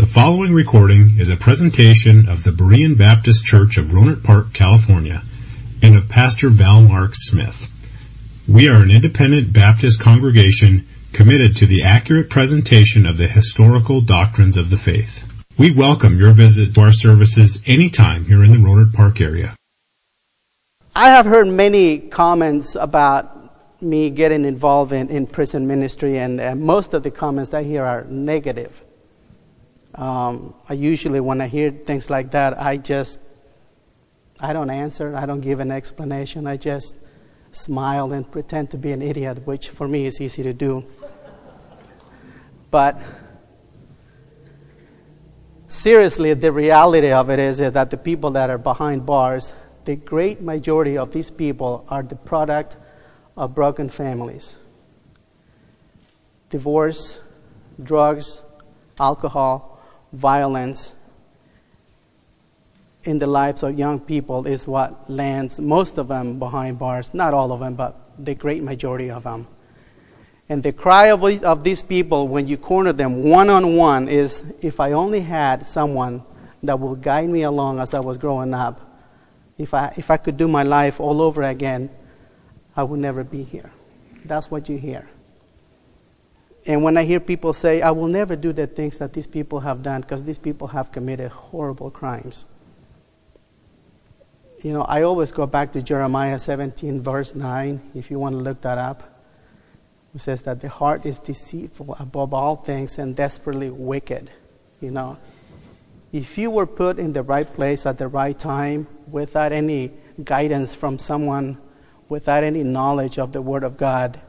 The following recording is a presentation of the Berean Baptist Church of Rohnert Park, California, and of Pastor Val Mark Smith. We are an independent Baptist congregation committed to the accurate presentation of the historical doctrines of the faith. We welcome your visit to our services anytime here in the Rohnert Park area. I have heard many comments about me getting involved in, in prison ministry, and uh, most of the comments I hear are negative. Um, I usually, when I hear things like that, I just, I don't answer, I don't give an explanation, I just smile and pretend to be an idiot, which for me is easy to do. But seriously, the reality of it is that the people that are behind bars, the great majority of these people are the product of broken families. Divorce, drugs, alcohol, violence in the lives of young people is what lands most of them behind bars. Not all of them, but the great majority of them. And the cry of, these people when you corner them one on one is if I only had someone that will guide me along as I was growing up, if I, if I could do my life all over again, I would never be here. That's what you hear. And when I hear people say, I will never do the things that these people have done because these people have committed horrible crimes. You know, I always go back to Jeremiah 17, verse 9, if you want to look that up. It says that the heart is deceitful above all things and desperately wicked. You know, if you were put in the right place at the right time without any guidance from someone, without any knowledge of the Word of God,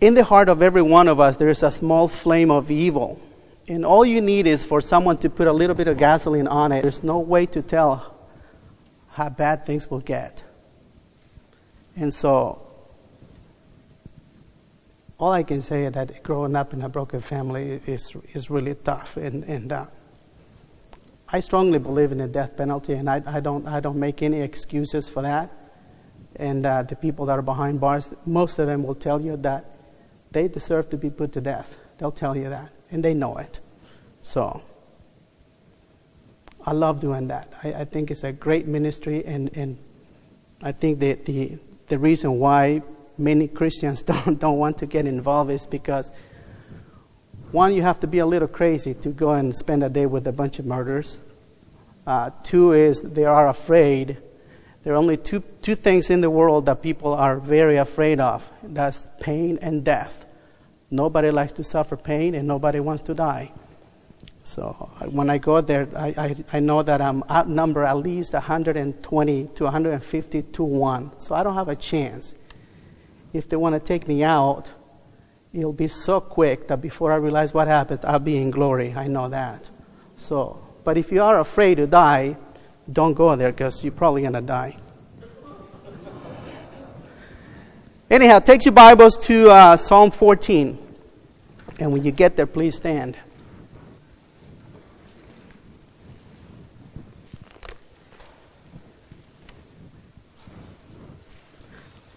in the heart of every one of us, there is a small flame of evil. And all you need is for someone to put a little bit of gasoline on it. There's no way to tell how bad things will get. And so, all I can say is that growing up in a broken family is, is really tough. And, and uh, I strongly believe in the death penalty, and I, I, don't, I don't make any excuses for that. And uh, the people that are behind bars, most of them will tell you that they deserve to be put to death. They'll tell you that, and they know it. So, I love doing that. I, I think it's a great ministry, and, and I think that the, the reason why many Christians don't, don't want to get involved is because, one, you have to be a little crazy to go and spend a day with a bunch of murderers. Uh, two is they are afraid. There are only two, two things in the world that people are very afraid of that's pain and death. Nobody likes to suffer pain, and nobody wants to die. So when I go there, I, I, I, know that I'm outnumbered at least 120 to 150 to 1. So I don't have a chance if they want to take me out, it'll be so quick that before I realize what happens, I'll be in glory. I know that. So, but if you are afraid to die, don't go there because you're probably going to die. Anyhow, take your Bibles to uh, Psalm 14. And when you get there, please stand.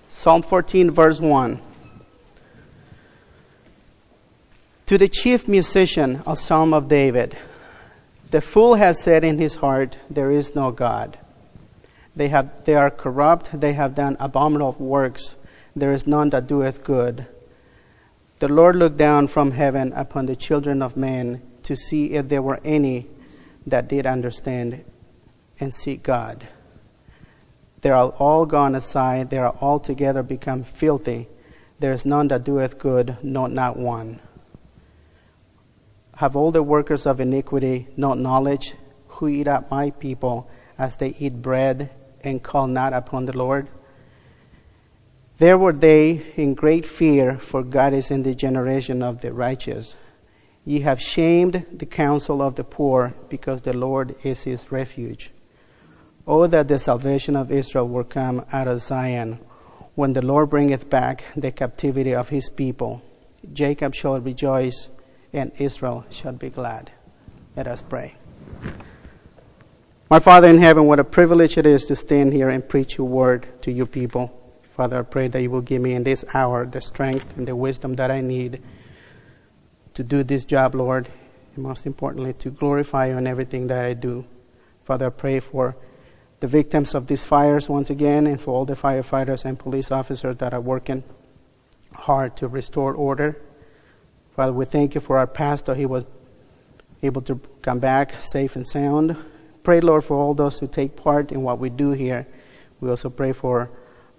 Psalm 14, verse 1. To the chief musician, a psalm of David. The fool has said in his heart, There is no God. They, have, they are corrupt, they have done abominable works. There is none that doeth good. The Lord looked down from heaven upon the children of men to see if there were any that did understand and seek God. They are all gone aside, they are altogether become filthy. There is none that doeth good, no, not one. Have all the workers of iniquity no knowledge, who eat up my people as they eat bread and call not upon the Lord? There were they in great fear, for God is in the generation of the righteous. Ye have shamed the counsel of the poor, because the Lord is his refuge. Oh, that the salvation of Israel were come out of Zion, when the Lord bringeth back the captivity of his people. Jacob shall rejoice, and Israel shall be glad. Let us pray. My Father in heaven, what a privilege it is to stand here and preach your word to your people. Father, I pray that you will give me in this hour the strength and the wisdom that I need to do this job, Lord. and most importantly, to glorify you in everything that I do. Father, I pray for the victims of these fires once again and for all the firefighters and police officers that are working hard to restore order. Father, we thank you for our pastor. He was able to come back safe and sound. Pray, Lord, for all those who take part in what we do here. We also pray for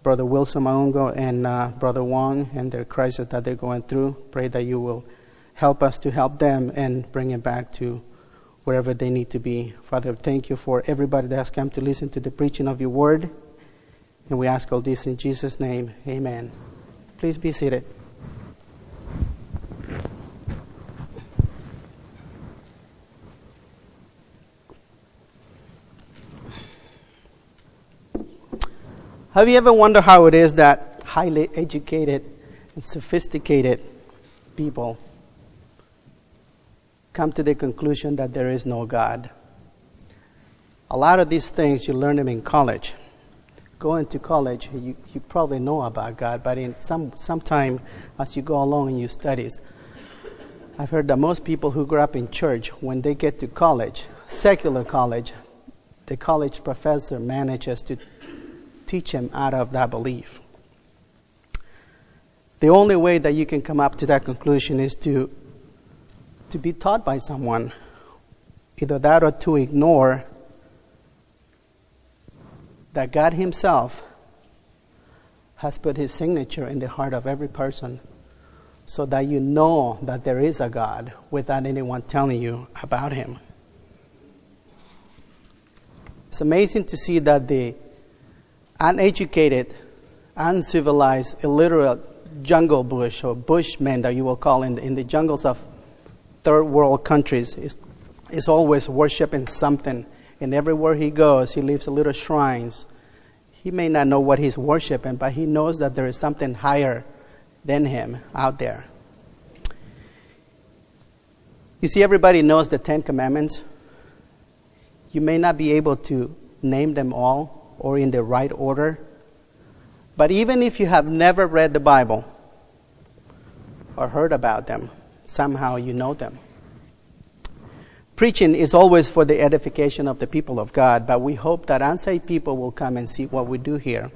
Brother Wilson Maungo and uh, Brother Wong and their crisis that they're going through. Pray that you will help us to help them and bring it back to wherever they need to be. Father, thank you for everybody that has come to listen to the preaching of your word. And we ask all this in Jesus' name. Amen. Please be seated. Have you ever wondered how it is that highly educated and sophisticated people come to the conclusion that there is no God? A lot of these things you learn them in college. Going to college, you, you probably know about God, but in some sometime as you go along in your studies, I've heard that most people who grew up in church, when they get to college, secular college, the college professor manages to teach him out of that belief. The only way that you can come up to that conclusion is to, to be taught by someone. Either that or to ignore that God Himself has put His signature in the heart of every person so that you know that there is a God without anyone telling you about Him. It's amazing to see that the uneducated, uncivilized, illiterate jungle bush or bushmen that you will call in the, in the jungles of third world countries is, is always worshiping something. And everywhere he goes, he leaves a little shrines. He may not know what he's worshiping, but he knows that there is something higher than him out there. You see, everybody knows the Ten Commandments. You may not be able to name them all, or in the right order. But even if you have never read the Bible or heard about them, somehow you know them. Preaching is always for the edification of the people of God, but we hope that unsaved people will come and see what we do here.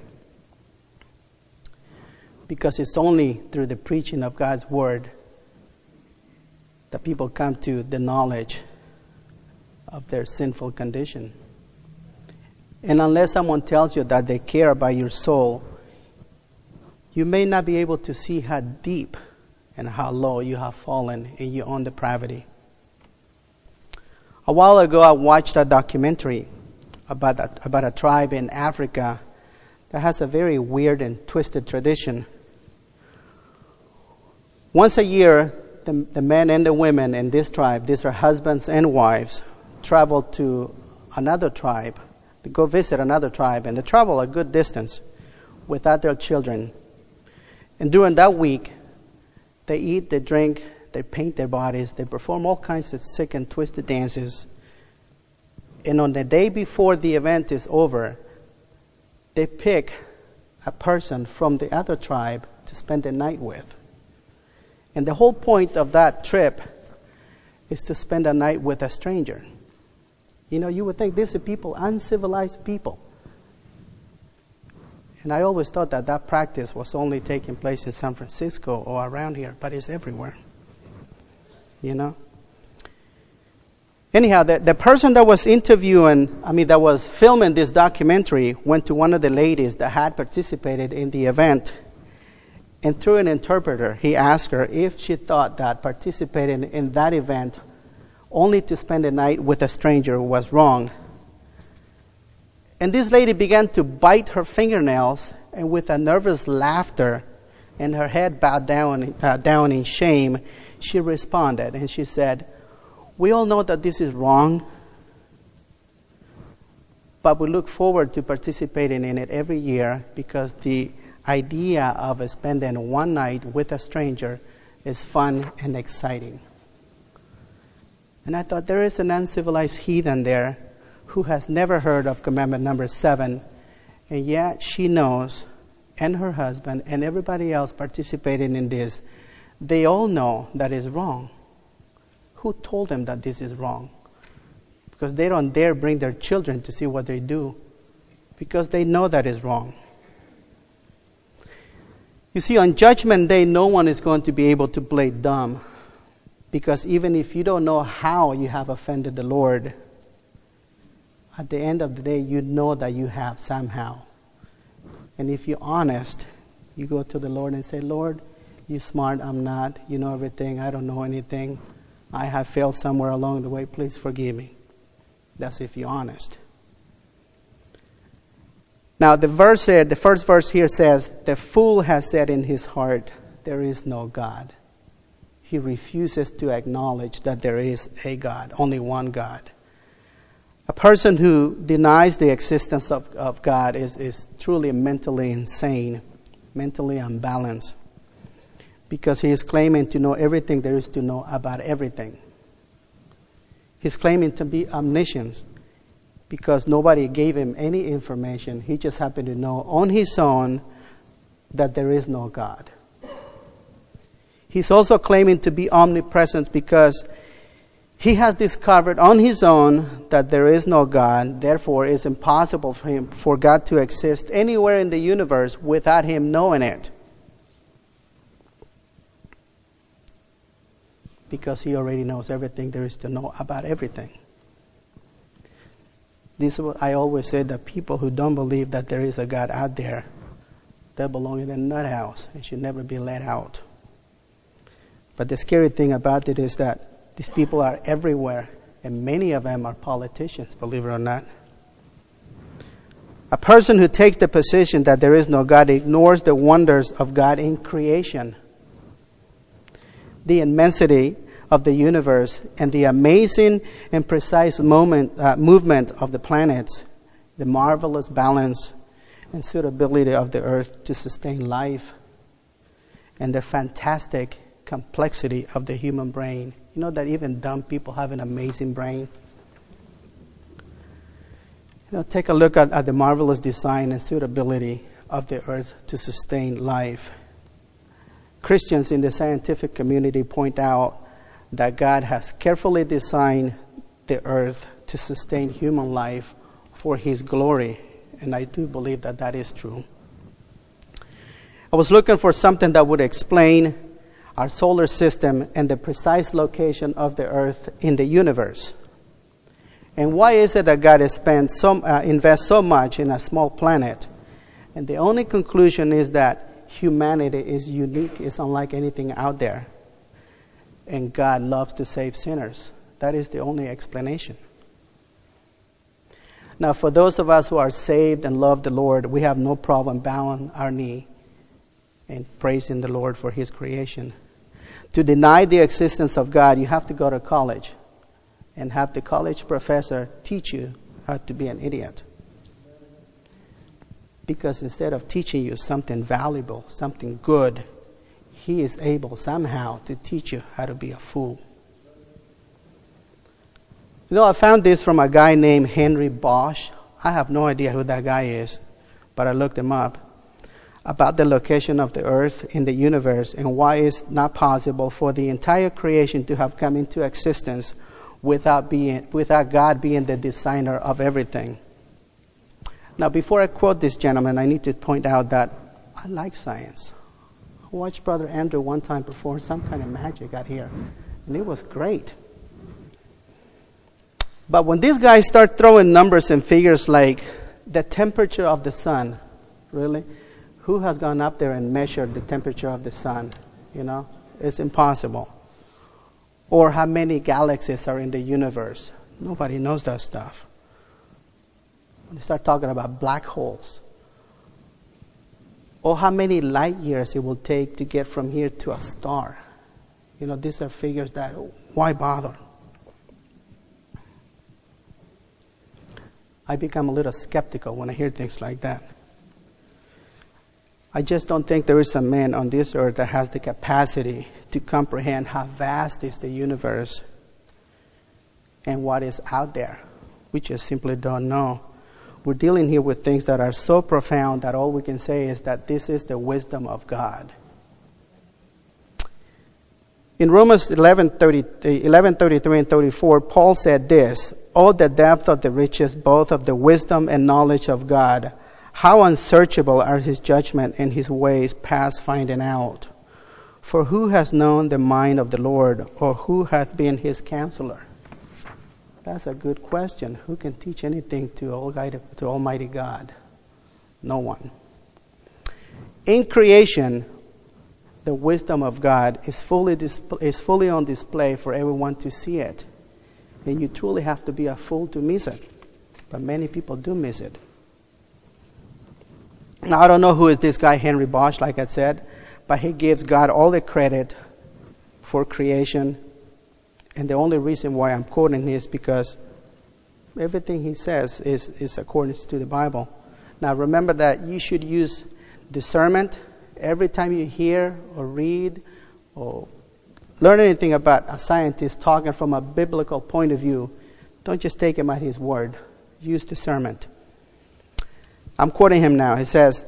Because it's only through the preaching of God's word that people come to the knowledge of their sinful condition. And unless someone tells you that they care about your soul, you may not be able to see how deep and how low you have fallen in your own depravity. A while ago, I watched a documentary about a, about a tribe in Africa that has a very weird and twisted tradition. Once a year, the, the men and the women in this tribe, these are husbands and wives, travel to another tribe to go visit another tribe, and they travel a good distance without their children. And during that week, they eat, they drink, they paint their bodies, they perform all kinds of sick and twisted dances. And on the day before the event is over, they pick a person from the other tribe to spend the night with. And the whole point of that trip is to spend a night with a stranger. You know, you would think these are people, uncivilized people. And I always thought that that practice was only taking place in San Francisco or around here, but it's everywhere. You know? Anyhow, the, the person that was interviewing, I mean, that was filming this documentary, went to one of the ladies that had participated in the event. And through an interpreter, he asked her if she thought that participating in that event only to spend a night with a stranger was wrong. And this lady began to bite her fingernails, and with a nervous laughter and her head bowed down, uh, down in shame, she responded and she said, We all know that this is wrong, but we look forward to participating in it every year because the idea of spending one night with a stranger is fun and exciting. And I thought, there is an uncivilized heathen there who has never heard of commandment number seven, and yet she knows, and her husband, and everybody else participating in this, they all know that is wrong. who told them that this is wrong? Because they don't dare bring their children to see what they do because they know that is wrong. You see, on Judgment Day, no one is going to be able to play dumb because even if you don't know how you have offended the Lord, at the end of the day, you know that you have somehow. And if you're honest, you go to the Lord and say, Lord, you're smart, I'm not. You know everything, I don't know anything. I have failed somewhere along the way. Please forgive me. That's if you're honest. Now, the verse the first verse here says, The fool has said in his heart, There is no God. He refuses to acknowledge that there is a God, only one God. A person who denies the existence of, of God is, is truly mentally insane, mentally unbalanced, because he is claiming to know everything there is to know about everything. He's claiming to be omniscient because nobody gave him any information. He just happened to know on his own that there is no God. He's also claiming to be omnipresent because he has discovered on his own that there is no God, therefore, it's impossible for him for God to exist anywhere in the universe without him knowing it. Because he already knows everything there is to know about everything. This I always say that people who don't believe that there is a God out there, they belong in a nut house and should never be let out. But the scary thing about it is that these people are everywhere, and many of them are politicians, believe it or not. A person who takes the position that there is no God ignores the wonders of God in creation, the immensity of the universe, and the amazing and precise moment, uh, movement of the planets, the marvelous balance and suitability of the earth to sustain life, and the fantastic complexity of the human brain. You know that even dumb people have an amazing brain? You know, take a look at, at the marvelous design and suitability of the earth to sustain life. Christians in the scientific community point out that God has carefully designed the earth to sustain human life for His glory, and I do believe that that is true. I was looking for something that would explain our solar system and the precise location of the earth in the universe. And why is it that God has spent so, uh, invest so much in a small planet? And the only conclusion is that humanity is unique, is unlike anything out there. And God loves to save sinners. That is the only explanation. Now, for those of us who are saved and love the Lord, we have no problem bowing our knee and praising the Lord for His creation to deny the existence of God, you have to go to college and have the college professor teach you how to be an idiot. Because instead of teaching you something valuable, something good, he is able somehow to teach you how to be a fool. You know, I found this from a guy named Henry Bosch. I have no idea who that guy is, but I looked him up about the location of the earth in the universe and why it's not possible for the entire creation to have come into existence without, being, without God being the designer of everything. Now, before I quote this gentleman, I need to point out that I like science. I watched Brother Andrew one time perform some kind of magic out here, and it was great. But when these guys start throwing numbers and figures like the temperature of the sun, really? Who has gone up there and measured the temperature of the sun? You know, it's impossible. Or how many galaxies are in the universe? Nobody knows that stuff. When They start talking about black holes. Or how many light years it will take to get from here to a star. You know, these are figures that, why bother? I become a little skeptical when I hear things like that. I just don't think there is a man on this earth that has the capacity to comprehend how vast is the universe and what is out there. We just simply don't know. We're dealing here with things that are so profound that all we can say is that this is the wisdom of God. In Romans 11, 30, 11 33 and 34, Paul said this Oh, the depth of the riches, both of the wisdom and knowledge of God! How unsearchable are his judgment and his ways past finding out! For who has known the mind of the Lord, or who hath been his counselor? That's a good question. Who can teach anything to Almighty God? No one. In creation, the wisdom of God is fully, is fully on display for everyone to see it. And you truly have to be a fool to miss it. But many people do miss it. Now, I don't know who is this guy, Henry Bosch, like I said, but he gives God all the credit for creation. And the only reason why I'm quoting this is because everything he says is, is according to the Bible. Now, remember that you should use discernment every time you hear or read or learn anything about a scientist talking from a biblical point of view, don't just take him at his word. Use discernment. I'm quoting him now. He says,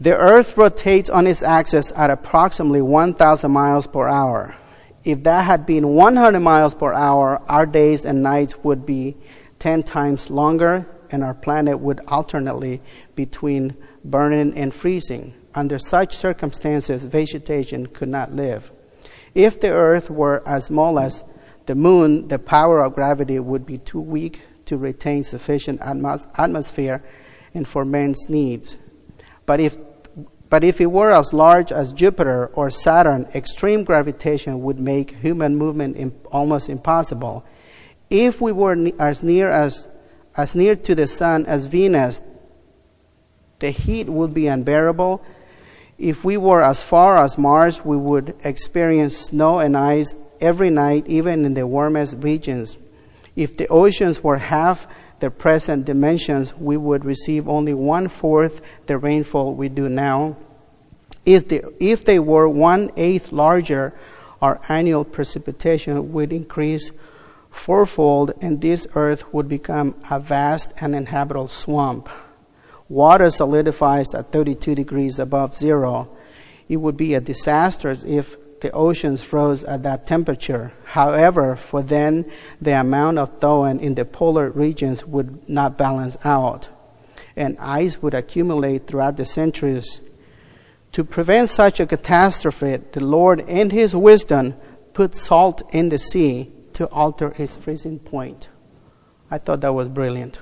The earth rotates on its axis at approximately 1,000 miles per hour. If that had been 100 miles per hour, our days and nights would be 10 times longer, and our planet would alternately between burning and freezing. Under such circumstances, vegetation could not live. If the earth were as small as the moon, the power of gravity would be too weak to retain sufficient atmos- atmosphere and for man's needs. But if, but if it were as large as Jupiter or Saturn, extreme gravitation would make human movement imp- almost impossible. If we were ne- as near as as near to the sun as Venus, the heat would be unbearable if we were as far as Mars, we would experience snow and ice every night, even in the warmest regions. If the oceans were half their present dimensions, we would receive only one fourth the rainfall we do now. If, the, if they were one eighth larger, our annual precipitation would increase fourfold, and this earth would become a vast uninhabitable swamp water solidifies at 32 degrees above zero, it would be a disaster if the oceans froze at that temperature. However, for then, the amount of thawing in the polar regions would not balance out, and ice would accumulate throughout the centuries. To prevent such a catastrophe, the Lord, in His wisdom, put salt in the sea to alter its freezing point. I thought that was brilliant.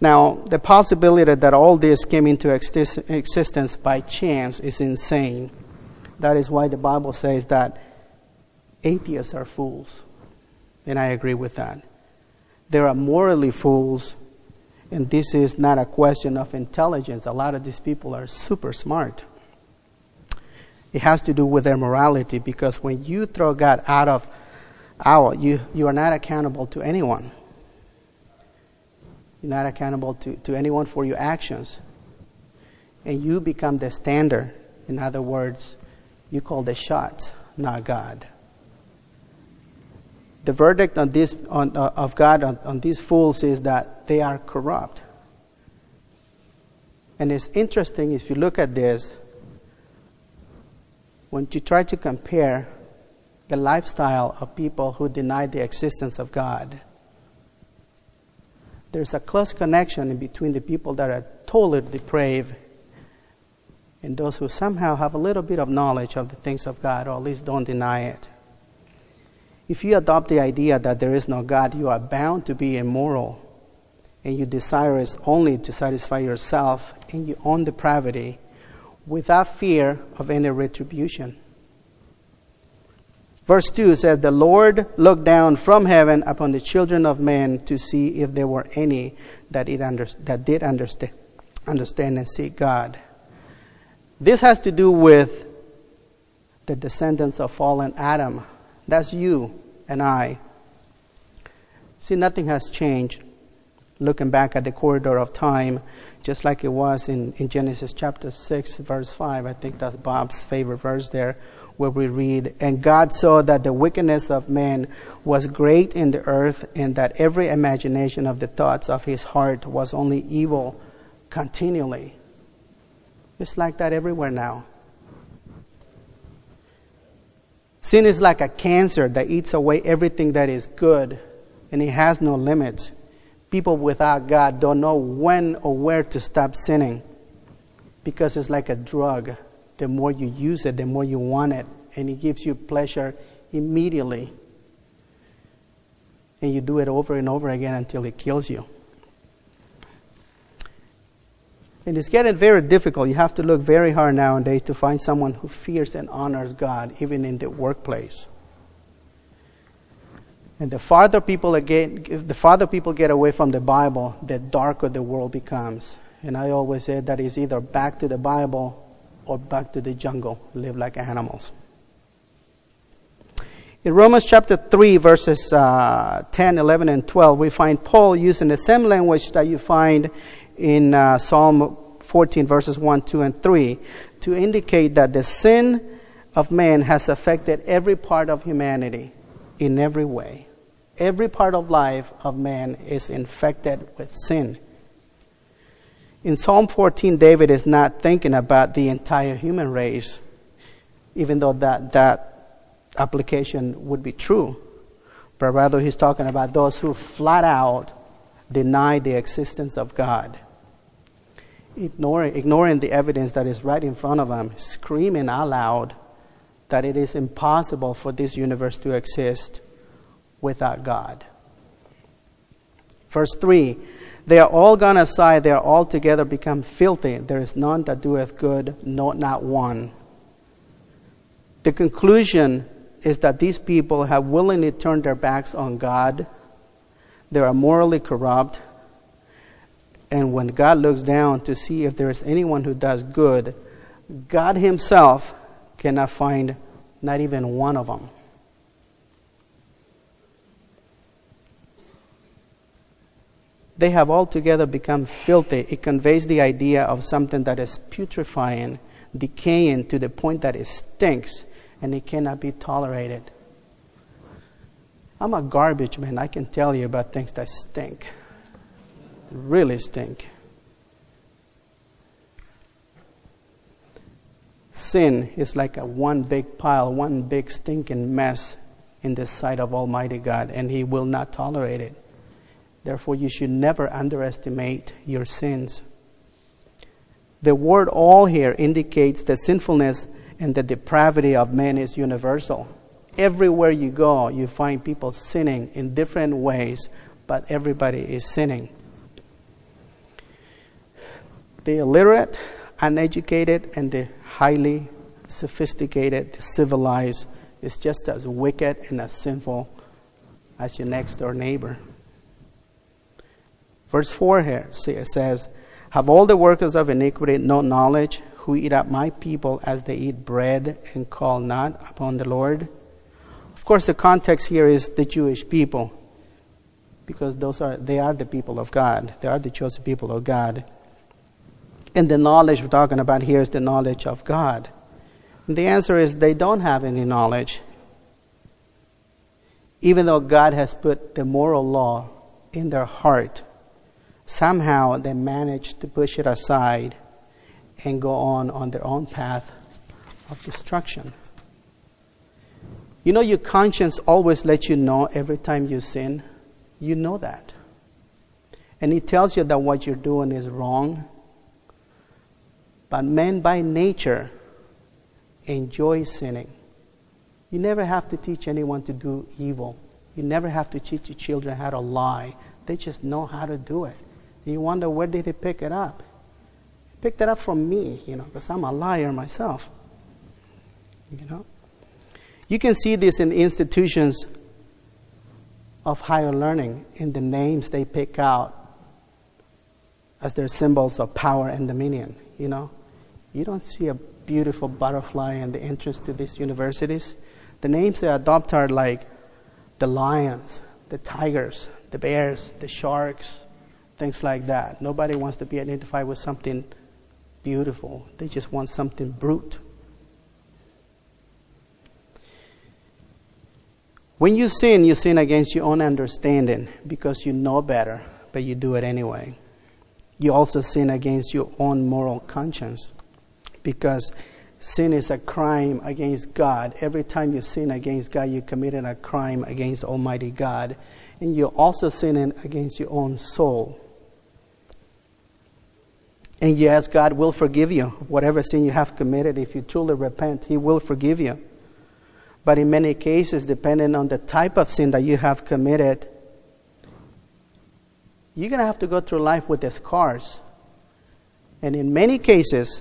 Now, the possibility that all this came into existence by chance is insane. That is why the Bible says that atheists are fools. And I agree with that. There are morally fools, and this is not a question of intelligence. A lot of these people are super smart. It has to do with their morality because when you throw God out of out, you, you are not accountable to anyone. You're not accountable to, to anyone for your actions. And you become the standard. In other words, you call the shots, not God. The verdict on this, on, uh, of God on, on these fools is that they are corrupt. And it's interesting if you look at this, when you try to compare the lifestyle of people who deny the existence of God there's a close connection between the people that are totally depraved and those who somehow have a little bit of knowledge of the things of God, or at least don't deny it. If you adopt the idea that there is no God, you are bound to be immoral, and you desire is only to satisfy yourself in your own depravity without fear of any retribution. Verse 2 says, The Lord looked down from heaven upon the children of men to see if there were any that, it under, that did understand, understand and seek God. This has to do with the descendants of fallen Adam. That's you and I. See, nothing has changed looking back at the corridor of time, just like it was in, in Genesis chapter 6, verse 5. I think that's Bob's favorite verse there where we read, And God saw that the wickedness of man was great in the earth, and that every imagination of the thoughts of his heart was only evil continually. It's like that everywhere now. Sin is like a cancer that eats away everything that is good, and it has no limits. People without God don't know when or where to stop sinning because it's like a drug. The more you use it, the more you want it, and it gives you pleasure immediately. And you do it over and over again until it kills you. And it's getting very difficult. You have to look very hard nowadays to find someone who fears and honors God, even in the workplace. And the farther people get, the farther people get away from the Bible, the darker the world becomes. And I always say that is either back to the Bible or back to the jungle, live like animals. In Romans chapter 3, verses uh, 10, 11, and 12, we find Paul using the same language that you find in uh, Psalm 14, verses 1, 2, and 3, to indicate that the sin of man has affected every part of humanity in every way. Every part of life of man is infected with sin. In Psalm 14, David is not thinking about the entire human race, even though that, that application would be true. But rather, he's talking about those who flat out deny the existence of God ignoring, ignoring the evidence that is right in front of them, screaming out loud that it is impossible for this universe to exist without God. Verse 3 They are all gone aside, they are all together become filthy. There is none that doeth good, no, not one. The conclusion is that these people have willingly turned their backs on God. They are morally corrupt. And when God looks down to see if there is anyone who does good, God Himself cannot find not even one of them. They have altogether become filthy. It conveys the idea of something that is putrefying, decaying to the point that it stinks and it cannot be tolerated. I'm a garbage man. I can tell you about things that stink really stink. Sin is like a one big pile, one big stinking mess in the sight of Almighty God, and He will not tolerate it. Therefore, you should never underestimate your sins. The word all here indicates that sinfulness and the depravity of man is universal. Everywhere you go, you find people sinning in different ways, but everybody is sinning. The illiterate, uneducated, and the highly sophisticated, civilized is just as wicked and as sinful as your next door neighbor. Verse 4 here says, Have all the workers of iniquity no knowledge, who eat up my people as they eat bread and call not upon the Lord? Of course, the context here is the Jewish people, because those are, they are the people of God. They are the chosen people of God. And the knowledge we're talking about here is the knowledge of God. And the answer is they don't have any knowledge. Even though God has put the moral law in their heart, somehow they manage to push it aside and go on on their own path of destruction. You know, your conscience always lets you know every time you sin. You know that. And it tells you that what you're doing is wrong but men by nature enjoy sinning. You never have to teach anyone to do evil. You never have to teach your children how to lie. They just know how to do it. And you wonder where did they pick it up? He picked it up from me, you know, because I'm a liar myself. You know? You can see this in institutions of higher learning in the names they pick out as their symbols of power and dominion, you know. You don't see a beautiful butterfly in the entrance to these universities. The names they adopt are like the lions, the tigers, the bears, the sharks, things like that. Nobody wants to be identified with something beautiful, they just want something brute. When you sin, you sin against your own understanding because you know better, but you do it anyway. You also sin against your own moral conscience because sin is a crime against God. Every time you sin against God, you committed a crime against Almighty God. And you're also sinning against your own soul. And yes, God will forgive you. Whatever sin you have committed, if you truly repent, He will forgive you. But in many cases, depending on the type of sin that you have committed, you're going to have to go through life with the scars. And in many cases,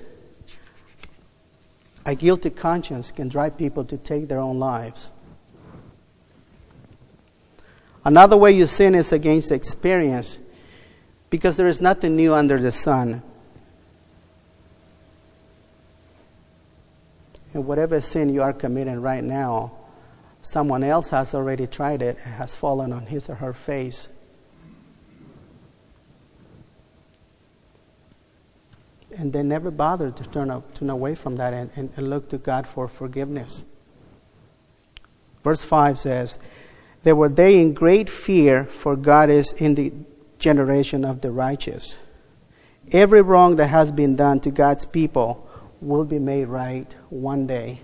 a guilty conscience can drive people to take their own lives. Another way you sin is against experience because there is nothing new under the sun. And whatever sin you are committing right now, someone else has already tried it and has fallen on his or her face. And they never bothered to turn, up, turn away from that and, and, and look to God for forgiveness. Verse 5 says, There were they in great fear, for God is in the generation of the righteous. Every wrong that has been done to God's people will be made right one day.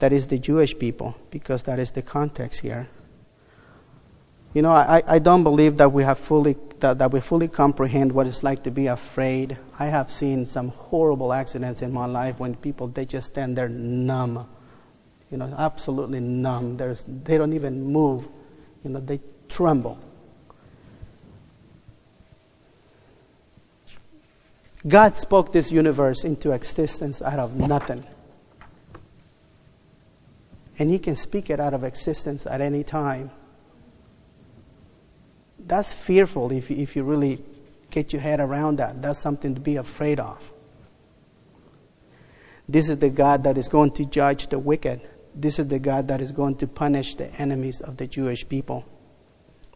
That is the Jewish people, because that is the context here. You know, I, I don't believe that we have fully that, that we fully comprehend what it's like to be afraid. I have seen some horrible accidents in my life when people they just stand there numb. You know, absolutely numb. There's, they don't even move. You know, they tremble. God spoke this universe into existence out of nothing. And He can speak it out of existence at any time. That's fearful if you, if you really get your head around that. That's something to be afraid of. This is the God that is going to judge the wicked. This is the God that is going to punish the enemies of the Jewish people.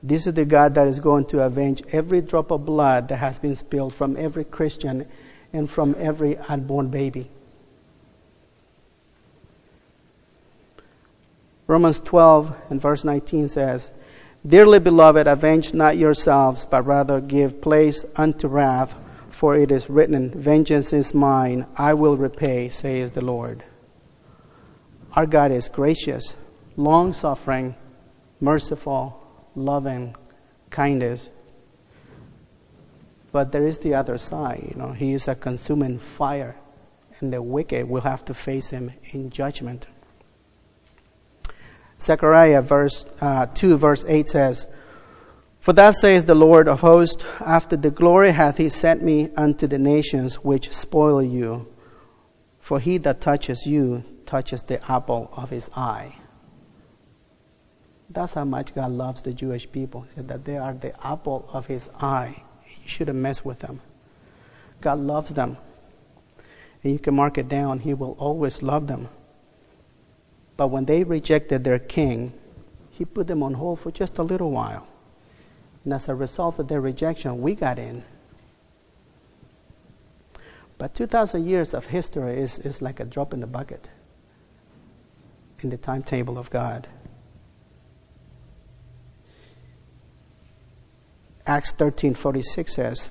This is the God that is going to avenge every drop of blood that has been spilled from every Christian and from every unborn baby. Romans 12 and verse 19 says, Dearly beloved, avenge not yourselves, but rather give place unto wrath, for it is written, Vengeance is mine, I will repay, says the Lord. Our God is gracious, long suffering, merciful, loving kindness. But there is the other side, you know, he is a consuming fire, and the wicked will have to face him in judgment. Zechariah verse uh, 2 verse 8 says, For thus says the Lord of hosts, after the glory hath he sent me unto the nations which spoil you. For he that touches you touches the apple of his eye. That's how much God loves the Jewish people. Said that they are the apple of his eye. You shouldn't mess with them. God loves them. And you can mark it down. He will always love them. But when they rejected their king, he put them on hold for just a little while. And as a result of their rejection, we got in. But 2,000 years of history is, is like a drop in the bucket in the timetable of God. Acts 13:46 says,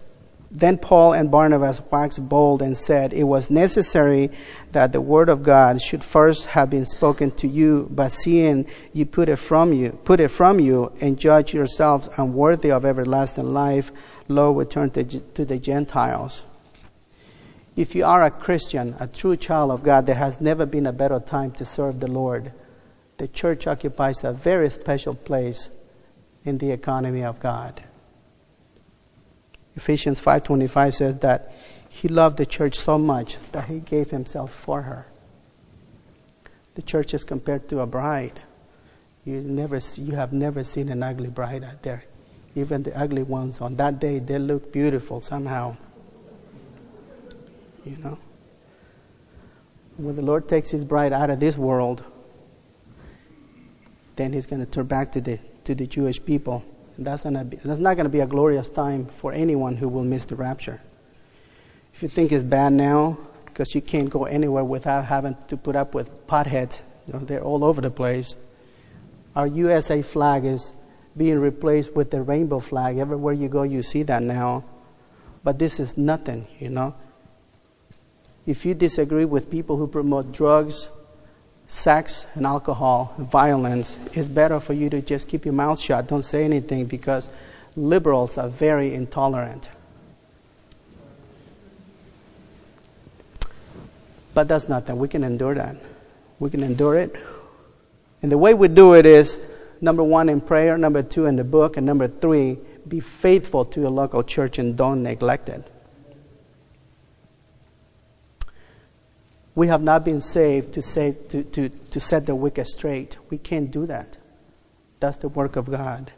Then Paul and Barnabas waxed bold and said, It was necessary that the word of God should first have been spoken to you, but seeing you put it from you, put it from you, and judge yourselves unworthy of everlasting life, lo, we turn to, to the Gentiles. If you are a Christian, a true child of God, there has never been a better time to serve the Lord. The church occupies a very special place in the economy of God. Ephesians 5:25 says that he loved the church so much that he gave himself for her. The church is compared to a bride. You never you have never seen an ugly bride out there. Even the ugly ones on that day they look beautiful somehow. You know. When the Lord takes his bride out of this world, then he's going to turn back to the to the Jewish people that's, gonna be, that's not going to be a glorious time for anyone who will miss the rapture. If you think it's bad now, because you can't go anywhere without having to put up with potheads, you know, they're all over the place. Our USA flag is being replaced with the rainbow flag. Everywhere you go, you see that now. But this is nothing, you know. If you disagree with people who promote drugs, sex, and alcohol, violence, it's better for you to just keep your mouth shut. Don't say anything because liberals are very intolerant. But that's nothing. We can endure that. We can endure it. And the way we do it is number one, in prayer, number two, in the book, and number three, be faithful to your local church and don't neglect it. We have not been saved to, save, to, to, to set the wicked straight. We can't do that. That's the work of God.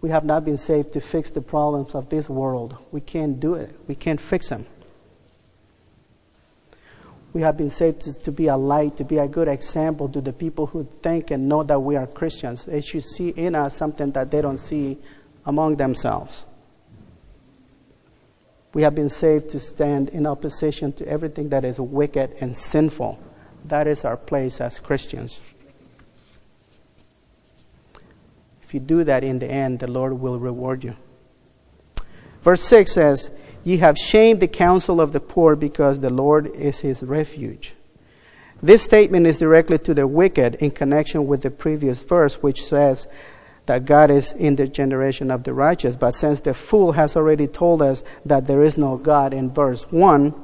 We have not been saved to fix the problems of this world. We can't do it. We can't fix them. We have been saved to, to, be a light, to be a good example to the people who think and know that we are Christians. They should see in us something that they don't see among themselves. We have been saved to stand in opposition to everything that is wicked and sinful. That is our place as Christians. If you do that in the end, the Lord will reward you. Verse 6 says, Ye have shamed the counsel of the poor because the Lord is his refuge. This statement is directly to the wicked in connection with the previous verse, which says that God is in the generation of the righteous. But since the fool has already told us that there is no God in verse 1,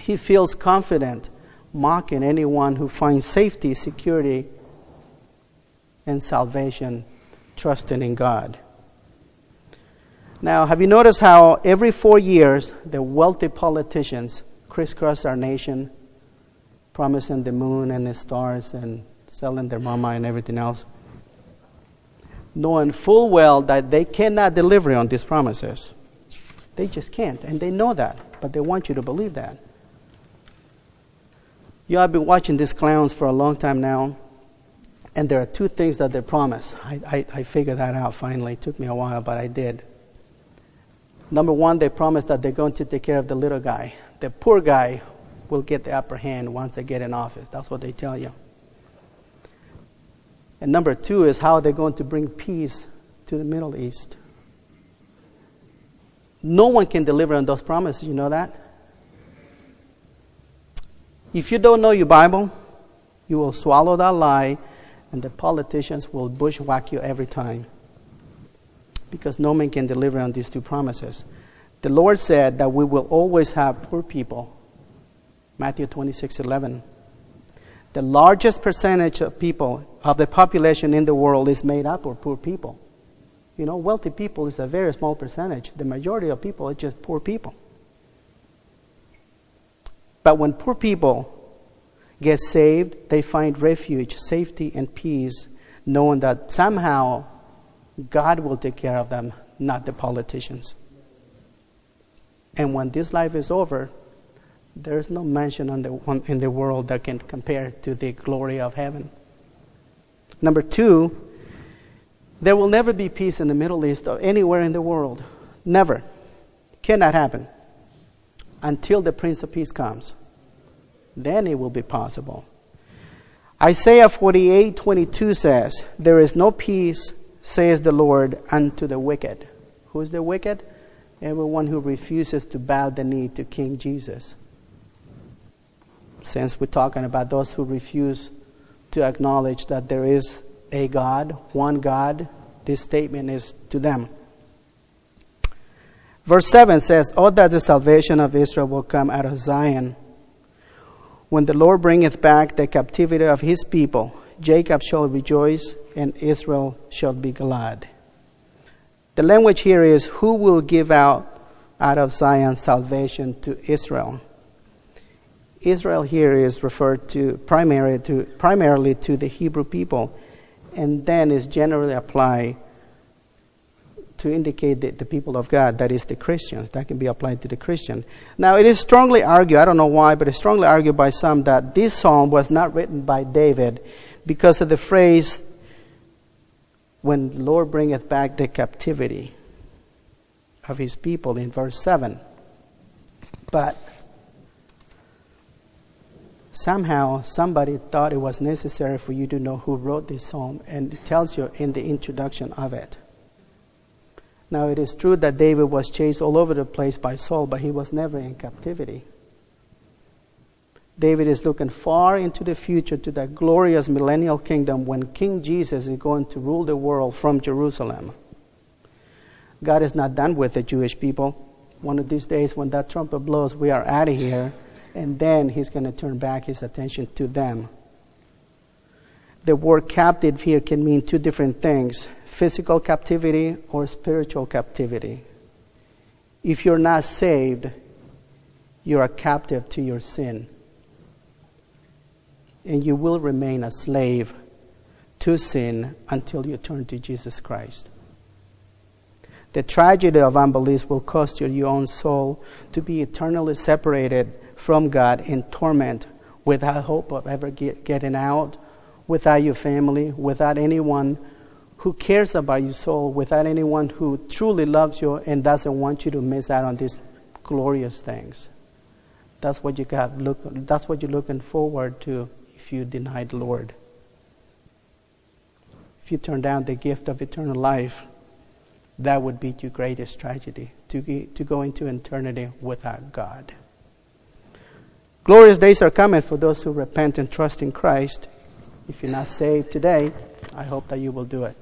he feels confident mocking anyone who finds safety, security, and salvation trusting in God. Now, have you noticed how every four years the wealthy politicians crisscross our nation, promising the moon and the stars and selling their mama and everything else, knowing full well that they cannot deliver on these promises? They just can't, and they know that, but they want you to believe that. You I've been watching these clowns for a long time now, and there are two things that they promise. I, I, I figured that out finally. It took me a while, but I did. Number one, they promise that they're going to take care of the little guy. The poor guy will get the upper hand once they get in office. That's what they tell you. And number two is how they're going to bring peace to the Middle East. No one can deliver on those promises, you know that? If you don't know your Bible, you will swallow that lie and the politicians will bushwhack you every time because no man can deliver on these two promises. The Lord said that we will always have poor people. Matthew 26 11. The largest percentage of people, of the population in the world, is made up of poor people. You know, wealthy people is a very small percentage. The majority of people are just poor people. But when poor people get saved, they find refuge, safety, and peace, knowing that somehow God will take care of them, not the politicians. And when this life is over, there is no mansion in the, in the world that can compare to the glory of heaven. Number two, there will never be peace in the Middle East or anywhere in the world. Never. Cannot happen until the Prince of Peace comes then it will be possible. Isaiah 48 22 says, There is no peace, says the Lord, unto the wicked. Who is the wicked? Everyone who refuses to bow the knee to King Jesus. Since we're talking about those who refuse to acknowledge that there is a God, one God, this statement is to them. Verse 7 says, Oh, that the salvation of Israel will come out of Zion when the Lord bringeth back the captivity of his people, Jacob shall rejoice and Israel shall be glad. The language here is who will give out out of Zion salvation to Israel. Israel here is referred to primarily to primarily to the Hebrew people and then is generally applied to indicate the, the people of God, that is the Christians. That can be applied to the Christian. Now, it is strongly argued, I don't know why, but it's strongly argued by some that this psalm was not written by David because of the phrase, when the Lord bringeth back the captivity of his people in verse 7. But somehow somebody thought it was necessary for you to know who wrote this psalm, and it tells you in the introduction of it. Now, it is true that David was chased all over the place by Saul, but he was never in captivity. David is looking far into the future to that glorious millennial kingdom when King Jesus is going to rule the world from Jerusalem. God is not done with the Jewish people. One of these days, when that trumpet blows, we are out of here, and then He's going to turn back His attention to them. The word captive here can mean two different things physical captivity or spiritual captivity. If you're not saved, you're a captive to your sin. And you will remain a slave to sin until you turn to Jesus Christ. The tragedy of unbelief will cost you your own soul to be eternally separated from God in torment without hope of ever get, getting out, without your family, without anyone who cares about your soul, without anyone who truly loves you and doesn't want you to miss out on these glorious things. That's what you got look that's what you're looking forward to if you deny the Lord. If you turn down the gift of eternal life, that would be your greatest tragedy to, to go into eternity without God. Glorious days are coming for those who repent and trust in Christ. If you're not saved today, I hope that you will do it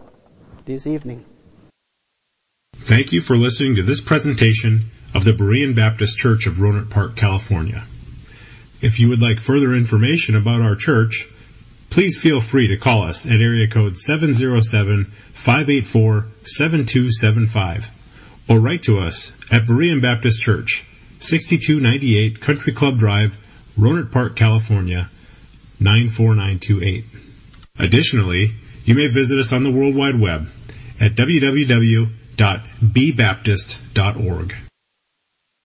this evening. Thank you for listening to this presentation of the Berean Baptist Church of Rohnert Park, California. If you would like further information about our church, please feel free to call us at area code 707-584-7275 or write to us at Berean Baptist Church, 6298 Country Club Drive, Rohnert Park, California, 94928. Additionally, you may visit us on the World Wide Web at www.bbaptist.org.